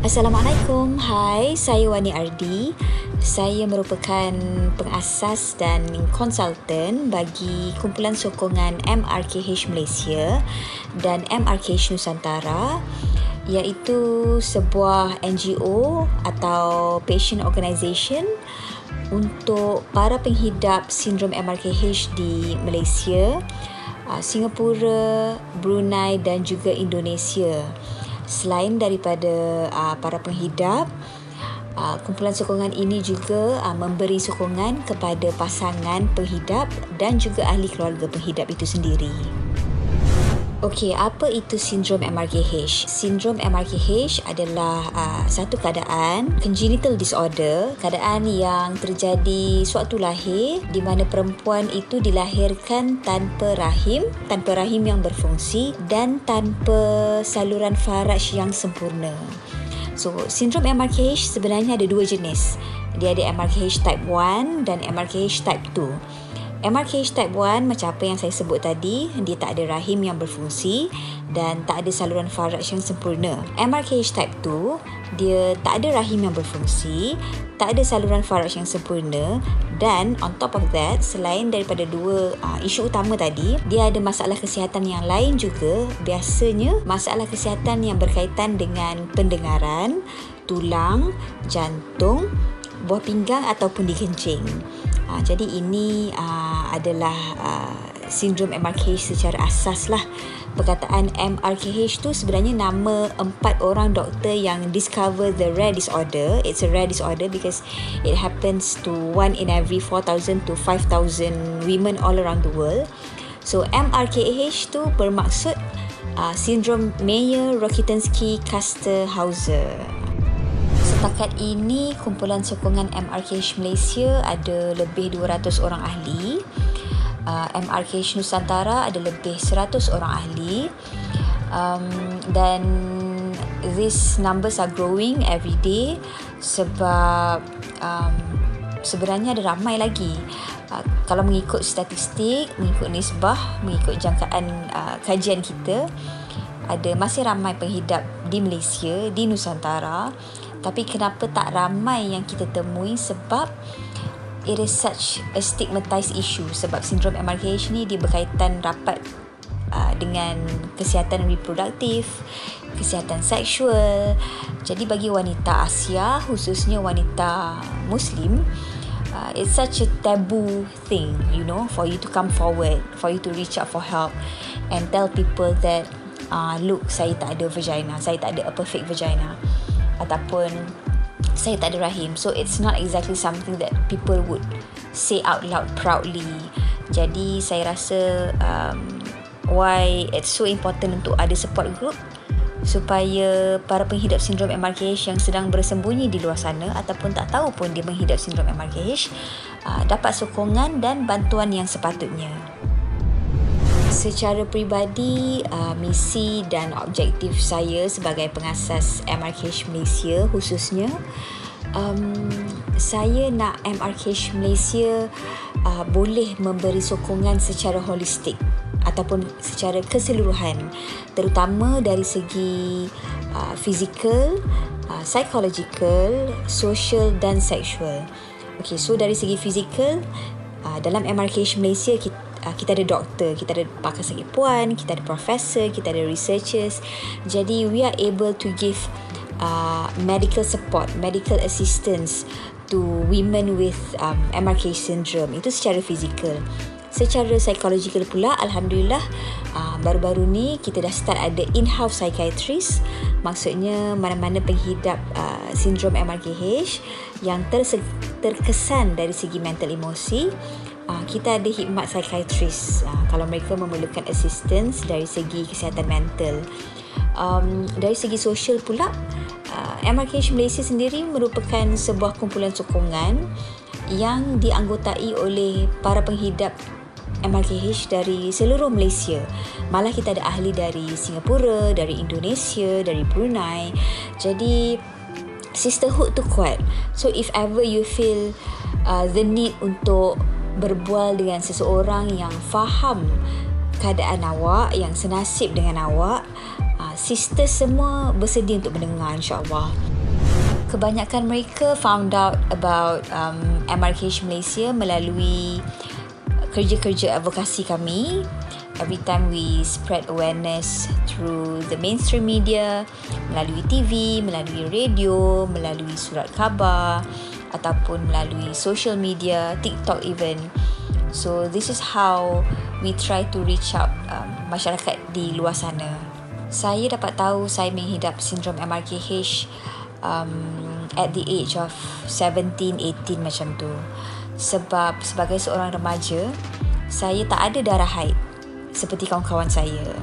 Assalamualaikum. Hai, saya Wani Ardi. Saya merupakan pengasas dan konsultan bagi kumpulan sokongan MRKH Malaysia dan MRKH Nusantara iaitu sebuah NGO atau patient organisation untuk para penghidap sindrom MRKH di Malaysia, uh, Singapura, Brunei dan juga Indonesia. Selain daripada uh, para penghidap, uh, kumpulan sokongan ini juga memberi sokongan kepada pasangan penghidap dan juga ahli keluarga penghidap itu sendiri. Okey, apa itu sindrom MRKH? Sindrom MRKH adalah uh, satu keadaan congenital disorder, keadaan yang terjadi suatu lahir di mana perempuan itu dilahirkan tanpa rahim, tanpa rahim yang berfungsi dan tanpa saluran faraj yang sempurna. So, sindrom MRKH sebenarnya ada dua jenis. Dia ada MRKH type 1 dan MRKH type 2. MRKH type 1 macam apa yang saya sebut tadi, dia tak ada rahim yang berfungsi dan tak ada saluran faraj yang sempurna. MRKH type 2, dia tak ada rahim yang berfungsi, tak ada saluran faraj yang sempurna dan on top of that, selain daripada dua uh, isu utama tadi, dia ada masalah kesihatan yang lain juga. Biasanya masalah kesihatan yang berkaitan dengan pendengaran, tulang, jantung, buah pinggang ataupun di kencing. Uh, jadi ini uh, adalah uh, sindrom MRKH secara asas lah. Perkataan MRKH tu sebenarnya nama empat orang doktor yang discover the rare disorder. It's a rare disorder because it happens to one in every 4,000 to 5,000 women all around the world. So MRKH tu bermaksud uh, sindrom Mayer-Rokitansky-Kuster-Hauser. Setakat ini, kumpulan sokongan MRKH Malaysia ada lebih 200 orang ahli. Uh, MRKH Nusantara ada lebih 100 orang ahli. Um, dan these numbers are growing every day sebab um, sebenarnya ada ramai lagi. Uh, kalau mengikut statistik, mengikut nisbah, mengikut jangkaan uh, kajian kita, ada masih ramai penghidap di Malaysia, di Nusantara tapi kenapa tak ramai yang kita temui? Sebab it is such a stigmatized issue. Sebab sindrom MRKH ni dia berkaitan rapat uh, dengan kesihatan reproduktif, kesihatan seksual. Jadi bagi wanita Asia, khususnya wanita Muslim, uh, it's such a taboo thing, you know, for you to come forward, for you to reach out for help and tell people that, uh, look, saya tak ada vagina, saya tak ada a perfect vagina ataupun saya tak ada rahim. So it's not exactly something that people would say out loud proudly. Jadi saya rasa um, why it's so important untuk ada support group supaya para penghidap sindrom MRKH yang sedang bersembunyi di luar sana ataupun tak tahu pun dia menghidap sindrom MRKH uh, dapat sokongan dan bantuan yang sepatutnya secara peribadi uh, misi dan objektif saya sebagai pengasas MRKH Malaysia khususnya um, saya nak MRKH Malaysia uh, boleh memberi sokongan secara holistik ataupun secara keseluruhan terutama dari segi uh, fizikal, uh, psychological, social dan sexual. Okay, so dari segi fizikal uh, dalam MRKH Malaysia kita uh, kita ada doktor, kita ada pakar sakit puan, kita ada profesor, kita ada researchers. Jadi we are able to give uh, medical support, medical assistance to women with um, MRK syndrome. Itu secara fizikal. Secara psikologikal pula, Alhamdulillah, uh, baru-baru ni kita dah start ada in-house psychiatrist. Maksudnya mana-mana penghidap uh, sindrom MRKH yang terkesan dari segi mental emosi uh, kita ada hikmat psychiatrist uh, kalau mereka memerlukan assistance dari segi kesihatan mental. Um, dari segi sosial pula, uh, MRKH Malaysia sendiri merupakan sebuah kumpulan sokongan yang dianggotai oleh para penghidap MRKH dari seluruh Malaysia. Malah kita ada ahli dari Singapura, dari Indonesia, dari Brunei. Jadi sisterhood tu kuat. So if ever you feel uh, the need untuk berbual dengan seseorang yang faham keadaan awak, yang senasib dengan awak, uh, sister semua bersedia untuk mendengar insyaAllah. kebanyakan mereka found out about um, MRKH Malaysia melalui kerja-kerja advokasi kami every time we spread awareness through the mainstream media melalui TV, melalui radio, melalui surat khabar ataupun melalui social media, TikTok even. So this is how we try to reach out um, masyarakat di luar sana. Saya dapat tahu saya menghidap sindrom MRKH um, at the age of 17, 18 macam tu. Sebab sebagai seorang remaja, saya tak ada darah haid seperti kawan-kawan saya.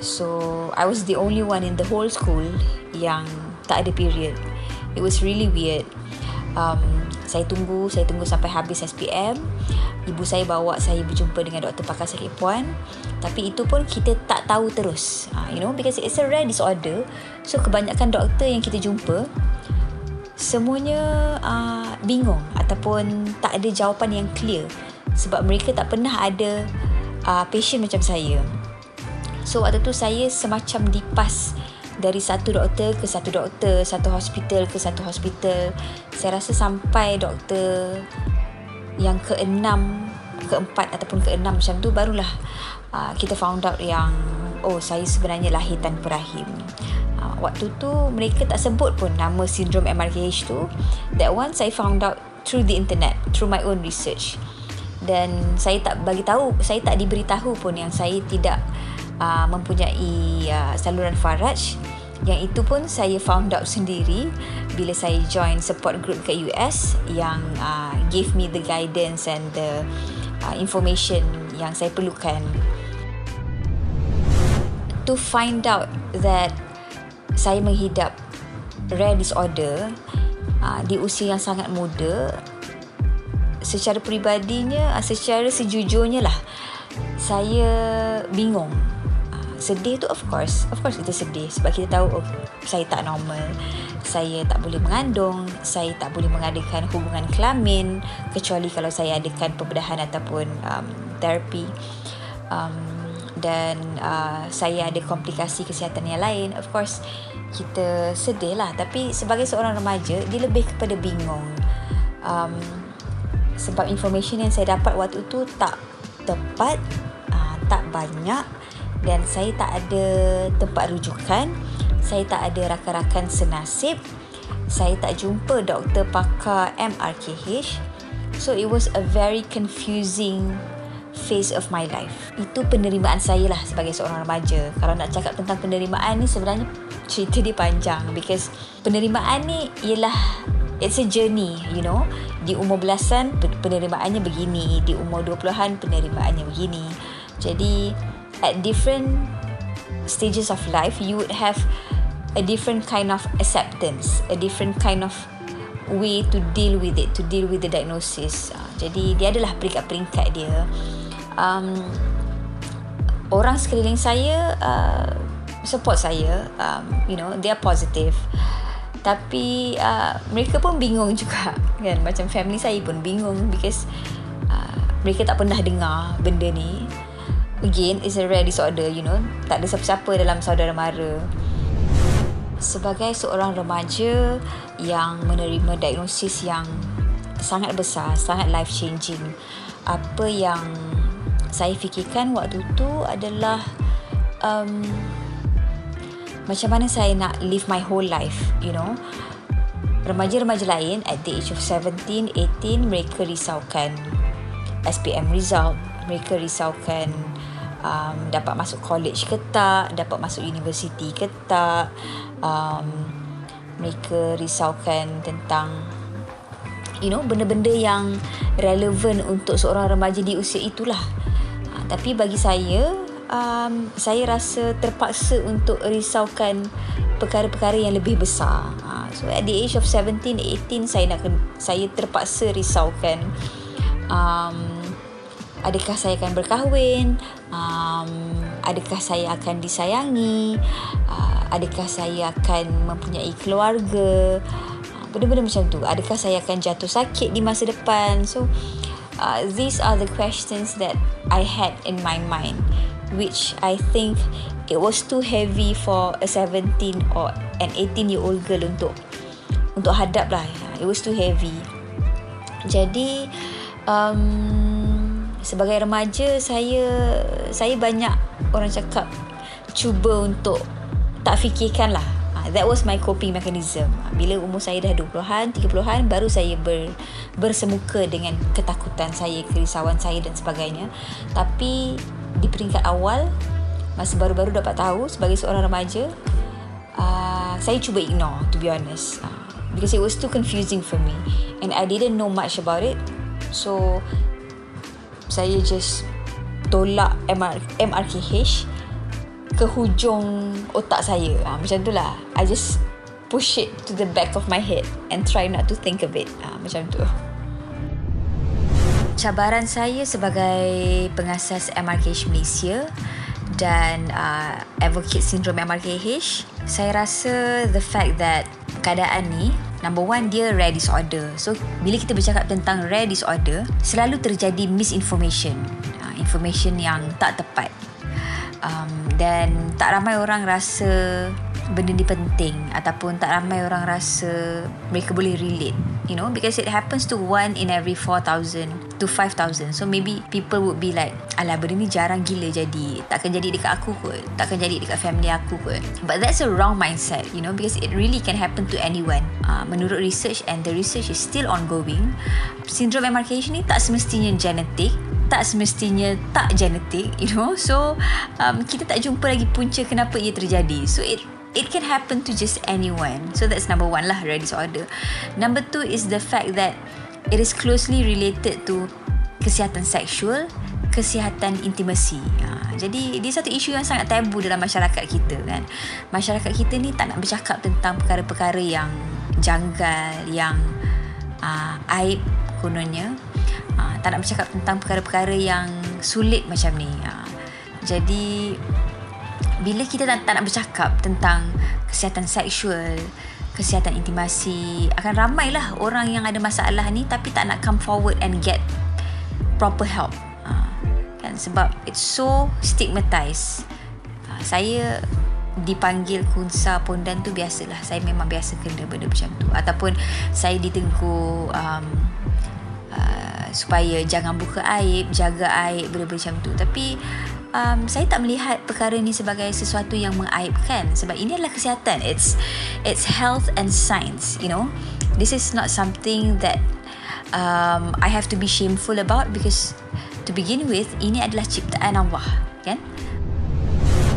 So, I was the only one in the whole school yang tak ada period. It was really weird. Um, saya tunggu, saya tunggu sampai habis SPM. Ibu saya bawa saya berjumpa dengan doktor pakar sakit puan. Tapi itu pun kita tak tahu terus. Uh, you know, because it's a rare disorder. So, kebanyakan doktor yang kita jumpa, semuanya uh, bingung ataupun tak ada jawapan yang clear. Sebab mereka tak pernah ada uh, patient macam saya. So waktu tu saya semacam dipas dari satu doktor ke satu doktor, satu hospital ke satu hospital. Saya rasa sampai doktor yang keenam, keempat ataupun keenam macam tu barulah uh, kita found out yang oh saya sebenarnya lahir tanpa rahim. Uh, waktu tu mereka tak sebut pun nama sindrom MRKH tu. That one saya found out through the internet, through my own research dan saya tak bagi tahu saya tak diberitahu pun yang saya tidak uh, mempunyai uh, saluran faraj. Yang itu pun saya found out sendiri bila saya join support group ke US yang uh, gave me the guidance and the uh, information yang saya perlukan. To find out that saya menghidap rare disorder uh, di usia yang sangat muda secara peribadinya ah, secara sejujurnya lah saya bingung. ah, sedih tu of course. Of course itu sedih sebab kita tahu oh, saya tak normal. Saya tak boleh mengandung. Saya tak boleh mengadakan hubungan kelamin. Kecuali kalau saya adakan pembedahan ataupun um, terapi. Um, dan uh, saya ada komplikasi kesihatan yang lain. Of course kita sedih lah. Tapi sebagai seorang remaja dia lebih kepada bingung. Um, sebab information yang saya dapat waktu tu tak tepat uh, tak banyak dan saya tak ada tempat rujukan. Saya tak ada rakan-rakan senasib. Saya tak jumpa doktor pakar MRKH so it was a very confusing phase of my life. Itu penerimaan saya lah sebagai seorang remaja. Kalau nak cakap tentang penerimaan ni sebenarnya cerita dia panjang. Because penerimaan ni ialah it's a journey you know. Di umur belasan penerimaannya begini. Di umur 20-an penerimaannya begini. Jadi at different stages of life you would have a different kind of acceptance a different kind of way to deal with it to deal with the diagnosis. Uh, jadi dia adalah peringkat-peringkat dia. Um, orang sekeliling saya uh, support saya um, you know they are positive. Tapi uh, mereka pun bingung juga kan? Macam family saya pun bingung because uh, mereka tak pernah dengar benda ni again is a rare disorder you know. Tak ada siapa-siapa dalam saudara mara. Sebagai seorang remaja yang menerima diagnosis yang sangat besar sangat life changing apa yang saya fikirkan waktu tu adalah um, macam mana saya nak live my whole life you know. Remaja-remaja lain at the age of 17 18 mereka risaukan SPM result mereka risaukan um, dapat masuk college ke tak dapat masuk universiti ke tak um, mereka risaukan tentang you know benda-benda yang relevan untuk seorang remaja di usia itulah uh, tapi bagi saya um, saya rasa terpaksa untuk risaukan perkara-perkara yang lebih besar. Uh, so at the age of 17, 18 saya nak saya terpaksa risaukan um, adakah saya akan berkahwin, um, adakah saya akan disayangi, uh, adakah saya akan mempunyai keluarga, uh, benda-benda macam tu. Adakah saya akan jatuh sakit di masa depan? So uh, these are the questions that I had in my mind which I think it was too heavy for a 17 or an 18 year old girl untuk untuk hadap lah. It was too heavy. Jadi um, sebagai remaja saya saya banyak orang cakap cuba untuk tak fikirkan lah ah, that was my coping mechanism. Ah, bila umur saya dah 20-an 30-an baru saya ber, bersemuka dengan ketakutan saya kerisauan saya dan sebagainya. Tapi di peringkat awal masa baru-baru dapat tahu sebagai seorang remaja uh, saya cuba ignore to be honest. Uh, because it was too confusing for me and I didn't know much about it. So saya just tolak MR, MRKH ke hujung otak saya. Ha, macam tu lah. I just push it to the back of my head and try not to think of it. Ha, macam tu. Cabaran saya sebagai pengasas MRKH Malaysia dan uh, advocate syndrome MRKH saya rasa the fact that keadaan ni Number one, dia rare disorder. So, bila kita bercakap tentang rare disorder, selalu terjadi misinformation. Uh, information yang tak tepat. Um, dan tak ramai orang rasa benda ni penting ataupun tak ramai orang rasa mereka boleh relate you know because it happens to one in every 4000 to 5000 so maybe people would be like alah benda ni jarang gila jadi. Takkan jadi dekat aku kot. Takkan jadi dekat family aku kot. But that's a wrong mindset you know because it really can happen to anyone. Uh, menurut research and the research is still ongoing syndrome MRKH ni tak semestinya genetik tak semestinya tak genetik you know. So um, kita tak jumpa lagi punca kenapa ia terjadi. So it it can happen to just anyone. So that's number one lah, rare disorder. Number two is the fact that it is closely related to kesihatan seksual, kesihatan intimasi. Ha, jadi dia satu isu yang sangat tabu dalam masyarakat kita kan. Masyarakat kita ni tak nak bercakap tentang perkara-perkara yang janggal, yang uh, aib kononnya. Uh, tak nak bercakap tentang perkara-perkara yang sulit macam ni. Uh, jadi bila kita tak, tak nak bercakap tentang kesihatan seksual, kesihatan intimasi, akan ramailah orang yang ada masalah ni tapi tak nak come forward and get proper help. Ha, kan sebab it's so stigmatized. Ha, saya dipanggil kunsa pondan tu biasalah. Saya memang biasa kena benda macam tu ataupun saya ditegur um, uh, supaya jangan buka aib, jaga aib benda-benda macam tu. Tapi um, saya tak melihat perkara ini sebagai sesuatu yang mengaibkan sebab ini adalah kesihatan. It's it's health and science you know. This is not something that um, I have to be shameful about because to begin with ini adalah ciptaan Allah kan?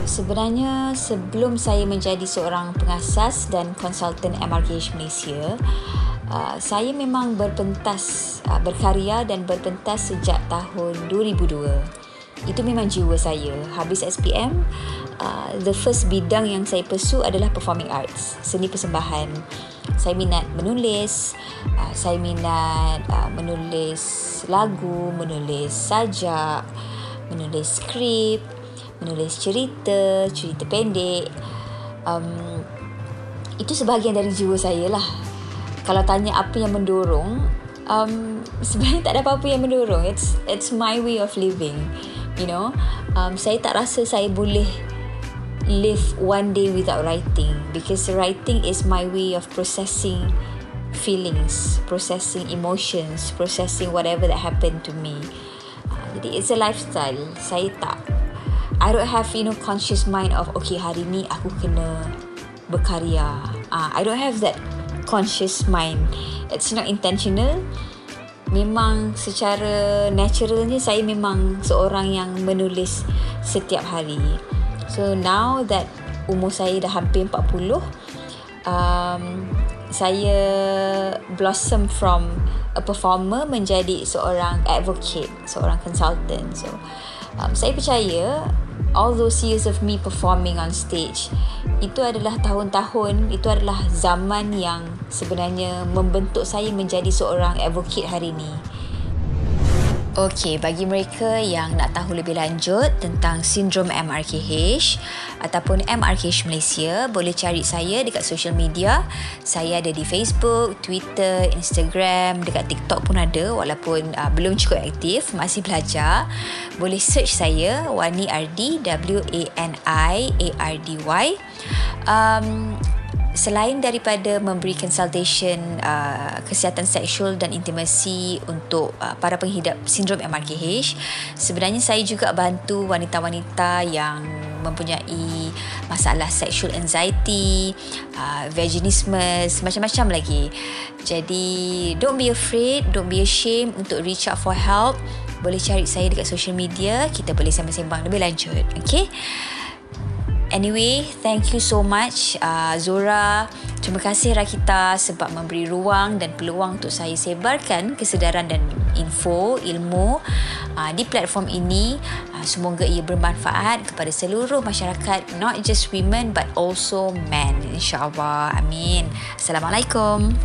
Sebenarnya sebelum saya menjadi seorang pengasas dan konsultan MRKH Malaysia, uh, saya memang berpentas uh, berkarya dan berpentas sejak tahun 2002 itu memang jiwa saya. Habis SPM uh, the first bidang yang saya pursue adalah performing arts. Seni persembahan. Saya minat menulis uh, saya minat uh, menulis lagu menulis sajak menulis skrip menulis cerita cerita pendek. Um, itu sebahagian dari jiwa saya lah. Kalau tanya apa yang mendorong um, sebenarnya tak ada apa-apa yang mendorong. It's it's my way of living you know um, saya tak rasa saya boleh live one day without writing because writing is my way of processing feelings processing emotions processing whatever that happened to me. Uh, jadi it's a lifestyle. Saya tak I don't have you know conscious mind of okay hari ni aku kena berkarya. Uh, I don't have that conscious mind. It's not intentional memang secara naturalnya saya memang seorang yang menulis setiap hari. So now that umur saya dah hampir 40, um, saya blossom from a performer menjadi seorang advocate, seorang consultant. So um, saya percaya all those years of me performing on stage itu adalah tahun-tahun itu adalah zaman yang sebenarnya membentuk saya menjadi seorang advocate hari ini Okey, bagi mereka yang nak tahu lebih lanjut tentang sindrom MRKH ataupun MRKH Malaysia, boleh cari saya dekat social media. Saya ada di Facebook, Twitter, Instagram, dekat TikTok pun ada walaupun uh, belum cukup aktif, masih belajar. Boleh search saya Wani Ardi W A N I A R D Y. Um selain daripada memberi consultation uh, kesihatan seksual dan intimasi untuk uh, para penghidap sindrom MRKH, sebenarnya saya juga bantu wanita-wanita yang mempunyai masalah sexual anxiety, uh, vaginismus, macam-macam lagi. Jadi, don't be afraid, don't be ashamed untuk reach out for help. Boleh cari saya dekat social media, kita boleh sembang-sembang lebih lanjut. Okay? Anyway, thank you so much uh, Zora. Terima kasih Rakita sebab memberi ruang dan peluang untuk saya sebarkan kesedaran dan info, ilmu uh, di platform ini. Uh, semoga ia bermanfaat kepada seluruh masyarakat, not just women but also men. InsyaAllah. Amin. Assalamualaikum.